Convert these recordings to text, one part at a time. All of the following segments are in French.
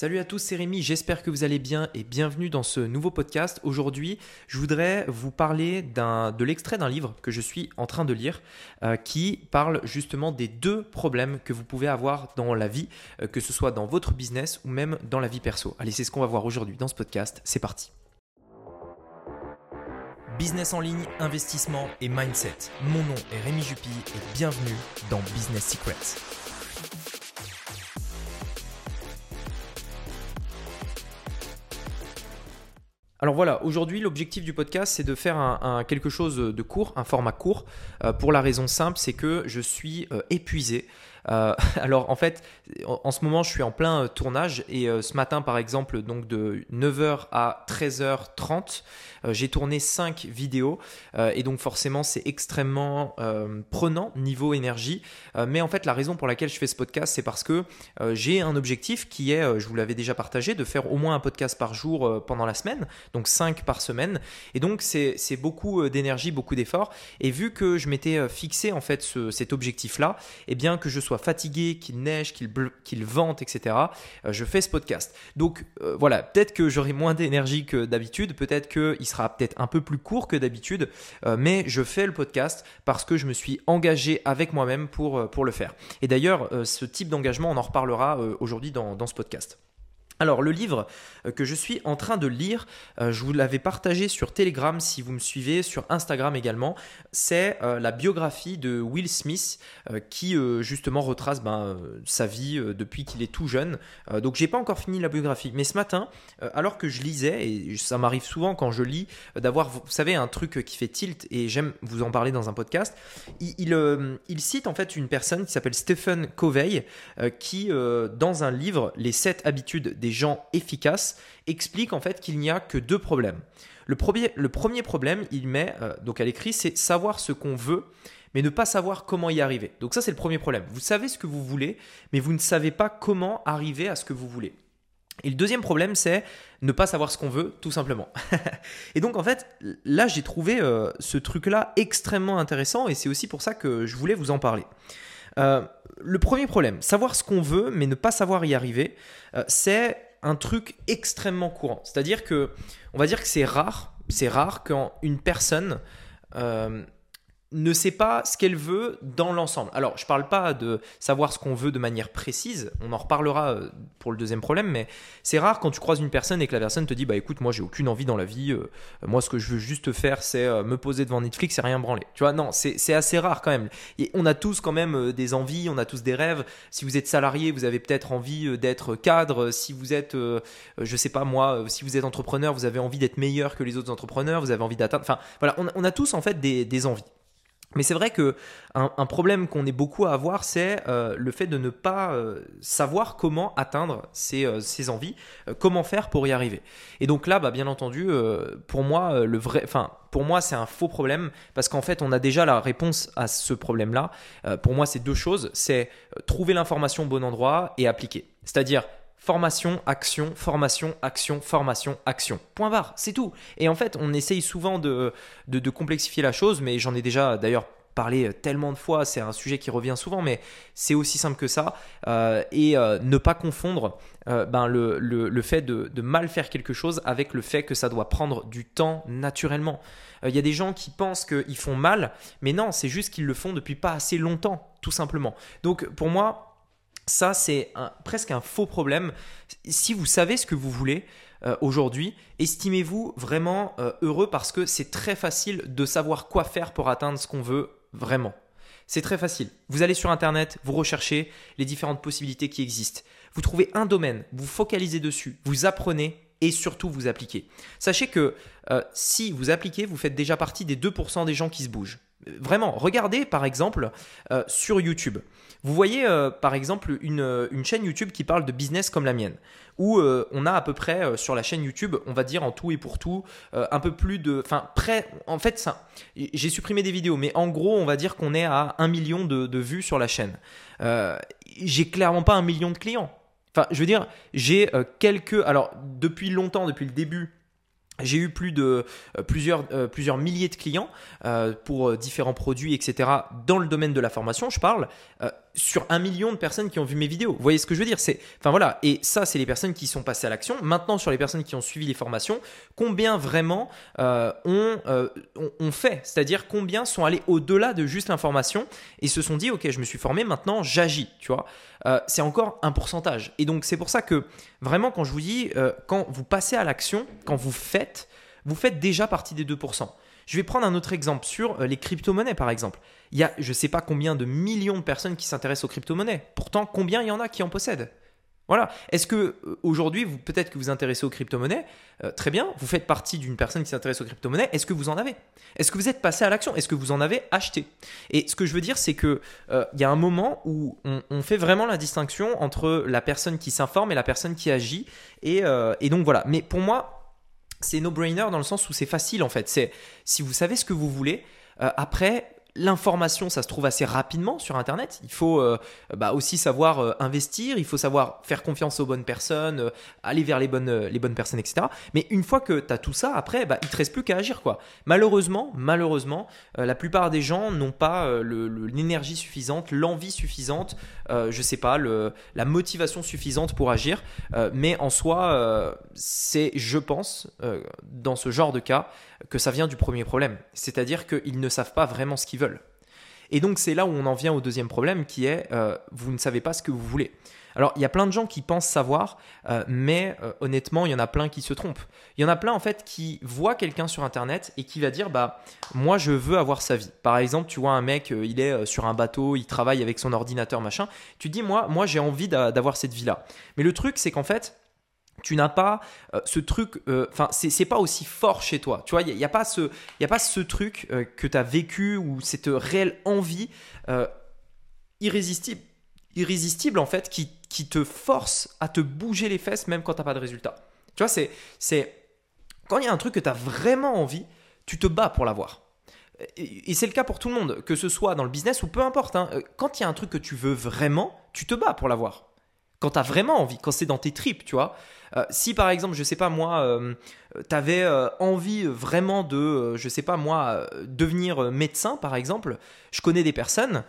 Salut à tous, c'est Rémi, j'espère que vous allez bien et bienvenue dans ce nouveau podcast. Aujourd'hui, je voudrais vous parler de l'extrait d'un livre que je suis en train de lire euh, qui parle justement des deux problèmes que vous pouvez avoir dans la vie, euh, que ce soit dans votre business ou même dans la vie perso. Allez, c'est ce qu'on va voir aujourd'hui dans ce podcast, c'est parti. Business en ligne, investissement et mindset. Mon nom est Rémi Jupy et bienvenue dans Business Secrets. Alors voilà, aujourd'hui l'objectif du podcast c'est de faire un, quelque chose de court, un format court, euh, pour la raison simple c'est que je suis euh, épuisé. Euh, alors en fait, en, ce moment je suis en plein tournage et ce matin par exemple, donc de 9h à 13h30, j'ai tourné 5 vidéos et donc forcément c'est extrêmement prenant niveau énergie. mais en fait la raison pour laquelle je fais ce podcast c'est parce que j'ai un objectif qui est, je vous l'avais déjà partagé, de faire au moins un podcast par jour pendant la semaine donc 5 par semaine. Et donc c'est beaucoup euh, d'énergie, beaucoup d'efforts. Et vu que je m'étais euh, fixé en fait cet objectif-là, et eh bien que je sois fatigué, qu'il neige, qu'il vente, etc., euh, je fais ce podcast. Donc voilà, peut-être que j'aurai moins d'énergie que d'habitude, peut-être qu'il sera peut-être un peu plus court que d'habitude, mais je fais le podcast parce que je me suis engagé avec moi-même pour, le faire. Et d'ailleurs, ce type d'engagement, on en reparlera aujourd'hui dans ce podcast. Alors le livre euh, que je suis en train de lire, euh, je vous l'avais partagé sur Telegram si vous me suivez, sur Instagram également, c'est euh, la biographie de Will Smith qui justement retrace ben, sa vie depuis qu'il est tout jeune. donc j'ai pas encore fini la biographie, mais ce matin, alors que je lisais, et ça m'arrive souvent quand je lis, d'avoir, vous savez, un truc qui fait tilt, et j'aime vous en parler dans un podcast, il, il, cite en fait une personne qui s'appelle Stephen Covey, qui dans un livre, Les 7 habitudes des gens efficaces, explique en fait qu'il n'y a que deux problèmes. Le premier, le premier problème, il met, euh, donc à l'écrit, c'est savoir ce qu'on veut, mais ne pas savoir comment y arriver. Donc ça, c'est le premier problème. Vous savez ce que vous voulez, mais vous ne savez pas comment arriver à ce que vous voulez. Et le deuxième problème, c'est ne pas savoir ce qu'on veut, tout simplement. et donc, en fait, là, j'ai trouvé euh, ce truc-là extrêmement intéressant, et c'est aussi pour ça que je voulais vous en parler. Euh, le premier problème, savoir ce qu'on veut, mais ne pas savoir y arriver, c'est un truc extrêmement courant. C'est-à-dire que, on va dire que c'est rare, c'est rare quand une personne euh, ne sait pas ce qu'elle veut dans l'ensemble. Alors, je ne parle pas de savoir ce qu'on veut de manière précise, on en reparlera euh, pour le deuxième problème, mais c'est rare quand tu croises une personne et que la personne te dit Bah écoute, moi j'ai aucune envie dans la vie, euh, moi ce que je veux juste faire, c'est euh, me poser devant Netflix et rien branler. Tu vois, non, c'est assez rare quand même. Et on a tous quand même des envies, on a tous des rêves. Si vous êtes salarié, vous avez peut-être envie d'être cadre. Si vous êtes, je sais pas moi, si vous êtes entrepreneur, vous avez envie d'être meilleur que les autres entrepreneurs, vous avez envie d'atteindre. Enfin, voilà, on, a tous en fait des envies. Mais c'est vrai que un, problème qu'on est beaucoup à avoir, c'est euh, le fait de ne pas euh, savoir comment atteindre ses, euh, envies, comment faire pour y arriver. Et donc là, bah, bien entendu, pour moi, le vrai, enfin, pour moi, c'est un faux problème parce qu'en fait, on a déjà la réponse à ce problème-là. pour moi, c'est deux choses c'est trouver l'information au bon endroit et appliquer. C'est-à-dire Formation, action, formation, action, formation, action. Point barre, c'est tout. Et en fait, on essaye souvent de, de, complexifier la chose, mais j'en ai déjà d'ailleurs parlé tellement de fois, c'est un sujet qui revient souvent, mais c'est aussi simple que ça. Euh, et euh, ne pas confondre euh, ben, le, le, le, fait de, de, mal faire quelque chose avec le fait que ça doit prendre du temps naturellement. Il y a des gens qui pensent qu'ils font mal, mais non, c'est juste qu'ils le font depuis pas assez longtemps, tout simplement. Donc pour moi, ça, c'est presque un faux problème. Si vous savez ce que vous voulez euh, aujourd'hui, estimez-vous vraiment euh, heureux parce que c'est très facile de savoir quoi faire pour atteindre ce qu'on veut vraiment. C'est très facile. Vous allez sur Internet, vous recherchez les différentes possibilités qui existent. Vous trouvez un domaine, vous focalisez dessus, vous apprenez et surtout vous appliquez. Sachez que euh, si vous appliquez, vous faites déjà partie des 2% des gens qui se bougent. Vraiment, regardez par exemple sur YouTube. Vous voyez euh, par exemple euh, une, chaîne YouTube qui parle de business comme la mienne, où euh, on a à peu près sur la chaîne YouTube, on va dire en tout et pour tout, un peu plus de... Enfin, près... En fait, ça, j'ai supprimé des vidéos, mais en gros, on va dire qu'on est à un million de, de vues sur la chaîne. j'ai clairement pas un million de clients. Enfin, je veux dire, j'ai quelques... Alors, depuis longtemps, depuis le début j'ai eu plus de euh, plusieurs, euh, plusieurs milliers de clients euh, pour différents produits, etc. Dans le domaine de la formation, je parle. Sur un million de personnes qui ont vu mes vidéos. Vous voyez ce que je veux dire? C'est, enfin voilà. Et ça, c'est les personnes qui sont passées à l'action. Maintenant, sur les personnes qui ont suivi les formations, combien vraiment euh, euh, ont, fait? C'est-à-dire combien sont allés au-delà de juste l'information et se sont dit, ok, je me suis formé, maintenant j'agis. Tu vois? Euh, C'est encore un pourcentage. Et donc c'est pour ça que vraiment, quand je vous dis, quand vous passez à l'action, quand vous faites, vous faites déjà partie des 2%. Je vais prendre un autre exemple sur les crypto-monnaies, par exemple. Il y a je ne sais pas combien de millions de personnes qui s'intéressent aux crypto-monnaies. Pourtant, combien il y en a qui en possèdent? Voilà. Est-ce que euh, aujourd'hui, vous peut-être que vous intéressez aux crypto-monnaies euh, Très bien. Vous faites partie d'une personne qui s'intéresse aux crypto-monnaies. Est-ce que vous en avez? Est-ce que vous êtes passé à l'action? Est-ce que vous en avez acheté? Et ce que je veux dire, c'est que euh, il y a un moment où on, fait vraiment la distinction entre la personne qui s'informe et la personne qui agit. Et, et donc voilà. Mais pour moi, c'est no-brainer dans le sens où c'est facile en fait. C'est si vous savez ce que vous voulez. après, L'information, ça se trouve assez rapidement sur Internet. Il faut euh, bah, aussi savoir euh, investir, il faut savoir faire confiance aux bonnes personnes, euh, aller vers les bonnes, les bonnes personnes, etc. Mais une fois que tu as tout ça, après, bah, il te reste plus qu'à agir. quoi. Malheureusement, malheureusement, la plupart des gens n'ont pas l'énergie suffisante, l'envie suffisante, je sais pas, la motivation suffisante pour agir. mais en soi, c'est, je pense, dans ce genre de cas, que ça vient du premier problème. C'est-à-dire qu'ils ne savent pas vraiment ce qu'ils Et donc c'est là où on en vient au deuxième problème qui est euh, vous ne savez pas ce que vous voulez. Alors il y a plein de gens qui pensent savoir, euh, mais euh, honnêtement il y en a plein qui se trompent. Il y en a plein en fait qui voient quelqu'un sur internet et qui va dire bah moi je veux avoir sa vie. Par exemple tu vois un mec il est sur un bateau, il travaille avec son ordinateur machin. Tu dis moi moi j'ai envie d'avoir cette vie là. Mais le truc c'est qu'en fait tu n'as pas euh, ce truc, euh, enfin, c'est pas aussi fort chez toi. Tu vois, il n'y a, pas ce, y a pas ce truc euh, que tu as vécu ou cette réelle envie irrésistible, irrésistible en fait, qui, qui, te force à te bouger les fesses même quand tu n'as pas de résultat. Tu vois, c'est, quand il y a un truc que tu as vraiment envie, tu te bats pour l'avoir. Et, c'est le cas pour tout le monde, que ce soit dans le business ou peu importe. Hein. Quand il y a un truc que tu veux vraiment, tu te bats pour l'avoir. Quand tu as vraiment envie, quand c'est dans tes tripes, tu vois. Euh, si par exemple, je sais pas moi, euh, tu avais euh, envie vraiment de, je sais pas moi, devenir médecin par exemple, je connais des personnes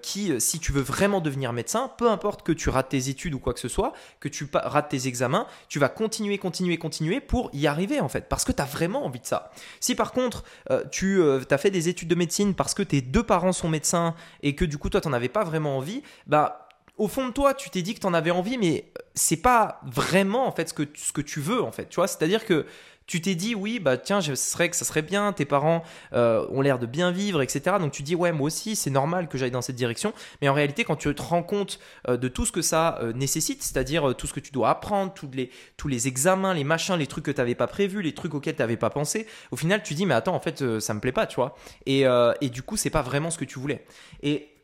qui, si tu veux vraiment devenir médecin, peu importe que tu rates tes études ou quoi que ce soit, que tu rates tes examens, tu vas continuer, continuer, continuer pour y arriver en fait, parce que tu as vraiment envie de ça. Si par contre, tu as fait des études de médecine parce que tes deux parents sont médecins et que du coup toi, tu n'en avais pas vraiment envie, bah au fond de toi, tu t'es dit que tu en avais envie, mais c'est pas vraiment en fait ce que, ce que tu veux en fait. Tu vois, c'est-à-dire que tu t'es dit oui bah tiens je serais que ça serait bien tes parents euh, ont l'air de bien vivre etc donc tu dis ouais moi aussi c'est normal que j'aille dans cette direction. Mais en réalité quand tu te rends compte euh, de tout ce que ça euh, nécessite c'est-à-dire tout ce que tu dois apprendre tous les tous les examens les machins les trucs que tu n'avais pas prévus les trucs auxquels tu n'avais pas pensé au final tu dis mais attends en fait ça me plaît pas tu vois? Et, et du coup c'est pas vraiment ce que tu voulais. Et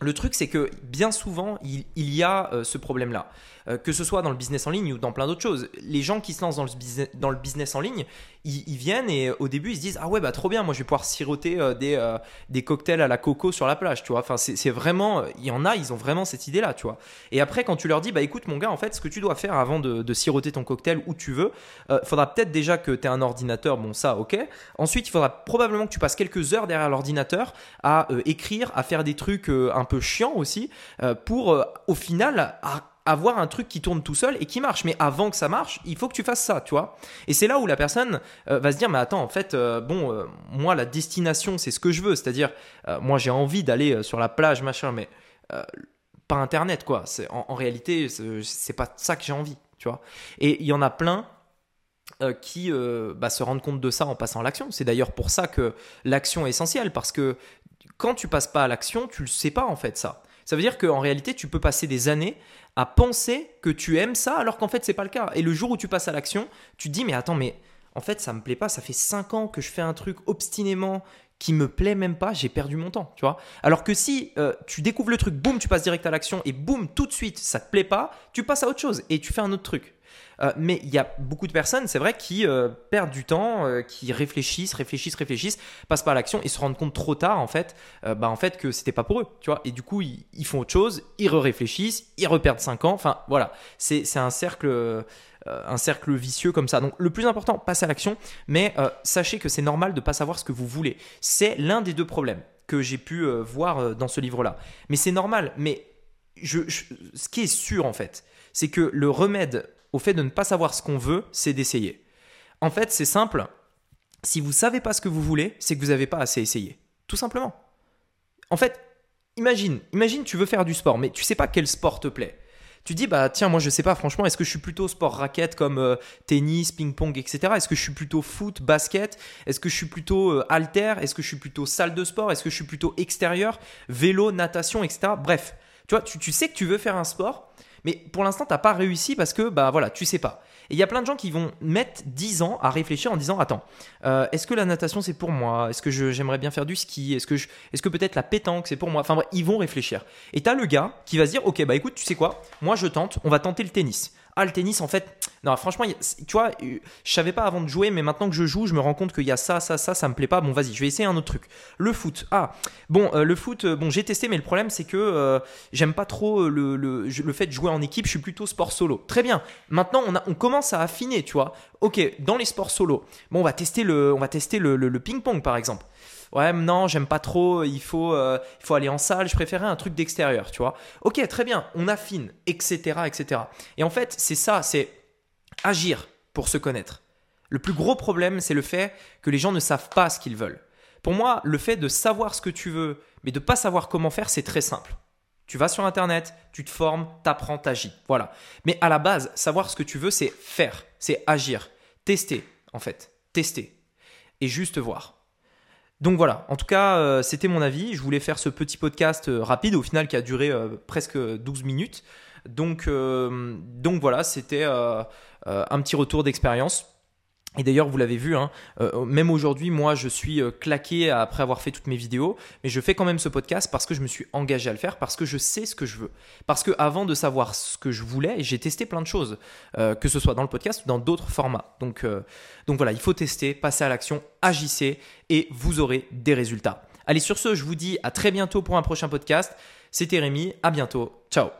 le truc, c'est que bien souvent, il, y a euh, ce problème-là. Euh, que ce soit dans le business en ligne ou dans plein d'autres choses. Les gens qui se lancent dans le business, dans le business en ligne, ils, viennent et au début, ils se disent Ah ouais, bah trop bien, moi je vais pouvoir siroter euh, des, des cocktails à la coco sur la plage, tu vois. Enfin, c'est vraiment, il y en a, ils ont vraiment cette idée-là, tu vois. Et après, quand tu leur dis Bah écoute, mon gars, en fait, ce que tu dois faire avant de, siroter ton cocktail où tu veux, faudra peut-être déjà que tu aies un ordinateur, bon, ça, ok. Ensuite, il faudra probablement que tu passes quelques heures derrière l'ordinateur à écrire, à faire des trucs un peu chiants aussi, pour au final, à avoir un truc qui tourne tout seul et qui marche. Mais avant que ça marche, il faut que tu fasses ça, tu vois. Et c'est là où la personne euh, va se dire, mais attends, en fait, euh, bon, euh, moi, la destination, c'est ce que je veux. C'est-à-dire, moi, j'ai envie d'aller sur la plage, machin, mais pas Internet, quoi. En, en, réalité, c'est pas ça que j'ai envie, tu vois. Et il y en a plein qui bah, se rendent compte de ça en passant à l'action. C'est d'ailleurs pour ça que l'action est essentielle, parce que quand tu passes pas à l'action, tu le sais pas, en fait, ça. Ça veut dire qu'en réalité, tu peux passer des années à penser que tu aimes ça alors qu'en fait, c'est pas le cas. Et le jour où tu passes à l'action, tu te dis, mais attends, mais en fait, ça me plaît pas. Ça fait 5 ans que je fais un truc obstinément qui me plaît même pas, j'ai perdu mon temps, tu vois. Alors que si euh, tu découvres le truc, boum, tu passes direct à l'action et boum, tout de suite, ça te plaît pas, tu passes à autre chose et tu fais un autre truc. Euh, mais il y a beaucoup de personnes, c'est vrai, qui euh, perdent du temps, euh, qui réfléchissent, réfléchissent, réfléchissent, passent pas à l'action et se rendent compte trop tard en fait, bah en fait que c'était pas pour eux, tu vois. Et du coup, ils, font autre chose, ils réfléchissent, ils reperdent 5 ans. Enfin voilà, c'est un cercle un cercle vicieux comme ça. Donc le plus important, passez à l'action, mais sachez que c'est normal de ne pas savoir ce que vous voulez. C'est l'un des deux problèmes. que j'ai pu voir dans ce livre-là. Mais c'est normal. Mais je, ce qui est sûr en fait, c'est que le remède au fait de ne pas savoir ce qu'on veut, c'est d'essayer. En fait, c'est simple. Si vous savez pas ce que vous voulez, c'est que vous n'avez pas assez essayé. Tout simplement. En fait, imagine, imagine tu veux faire du sport, mais tu sais pas quel sport te plaît. Tu dis bah tiens moi je sais pas franchement est-ce que je suis plutôt sport raquette comme euh, tennis, ping-pong etc. Est-ce que je suis plutôt foot, basket? Est-ce que je suis plutôt euh, Est-ce que je suis plutôt salle de sport? Est-ce que je suis plutôt extérieur Vélo, natation etc. Bref, tu vois tu sais que tu veux faire un sport, mais pour l'instant t'as pas réussi parce que bah voilà tu sais pas. Et il y a plein de gens qui vont mettre 10 ans à réfléchir en disant Attends, euh, est-ce que la natation c'est pour moi? Est-ce que j'aimerais bien faire du ski? Est-ce que, est que peut-être la pétanque c'est pour moi? Enfin bref, ils vont réfléchir. Et tu as le gars qui va se dire Ok, bah écoute, tu sais quoi? Moi je tente, on va tenter le tennis. Ah le tennis en fait non franchement tu vois euh, je savais pas avant de jouer mais maintenant que je joue je me rends compte qu'il y a ça ça ça ça me plaît pas. Bon vas-y je vais essayer un autre truc. Le foot. Ah bon euh, le foot euh, bon j'ai testé mais le problème c'est que j'aime pas trop le, le, le, fait de jouer en équipe je suis plutôt sport solo. Très bien. Maintenant on, a, on commence à affiner tu vois. Ok dans les sports solo. Bon on va tester le on va tester le, le ping pong par exemple. Ouais non j'aime pas trop il faut euh, il faut aller en salle. Je préférais un truc d'extérieur tu vois. Ok très bien. On affine etc etc et en fait c'est ça c'est agir pour se connaître le plus gros problème c'est le fait que les gens ne savent pas ce qu'ils veulent pour moi le fait de savoir ce que tu veux mais de pas savoir comment faire c'est très simple tu vas sur Internet, tu te formes, t'apprends, t'agis. Voilà. Mais à la base, savoir ce que tu veux, c'est faire, c'est agir, tester, en fait. Tester. Et juste voir. Donc voilà, en tout cas, euh, c'était mon avis. Je voulais faire ce petit podcast euh, rapide, au final, qui a duré euh, presque 12 minutes. Donc, donc voilà, c'était un petit retour d'expérience. Et d'ailleurs, vous l'avez vu, hein, euh, même aujourd'hui, moi, je suis euh, claqué après avoir fait toutes mes vidéos, mais je fais quand même ce podcast parce que je me suis engagé à le faire, parce que je sais ce que je veux. Parce que avant de savoir ce que je voulais, j'ai testé plein de choses, euh, que ce soit dans le podcast ou dans d'autres formats. Donc, donc voilà, il faut tester, passer à l'action, agissez et vous aurez des résultats. Allez, sur ce, je vous dis à très bientôt pour un prochain podcast. C'était Rémi, à bientôt, ciao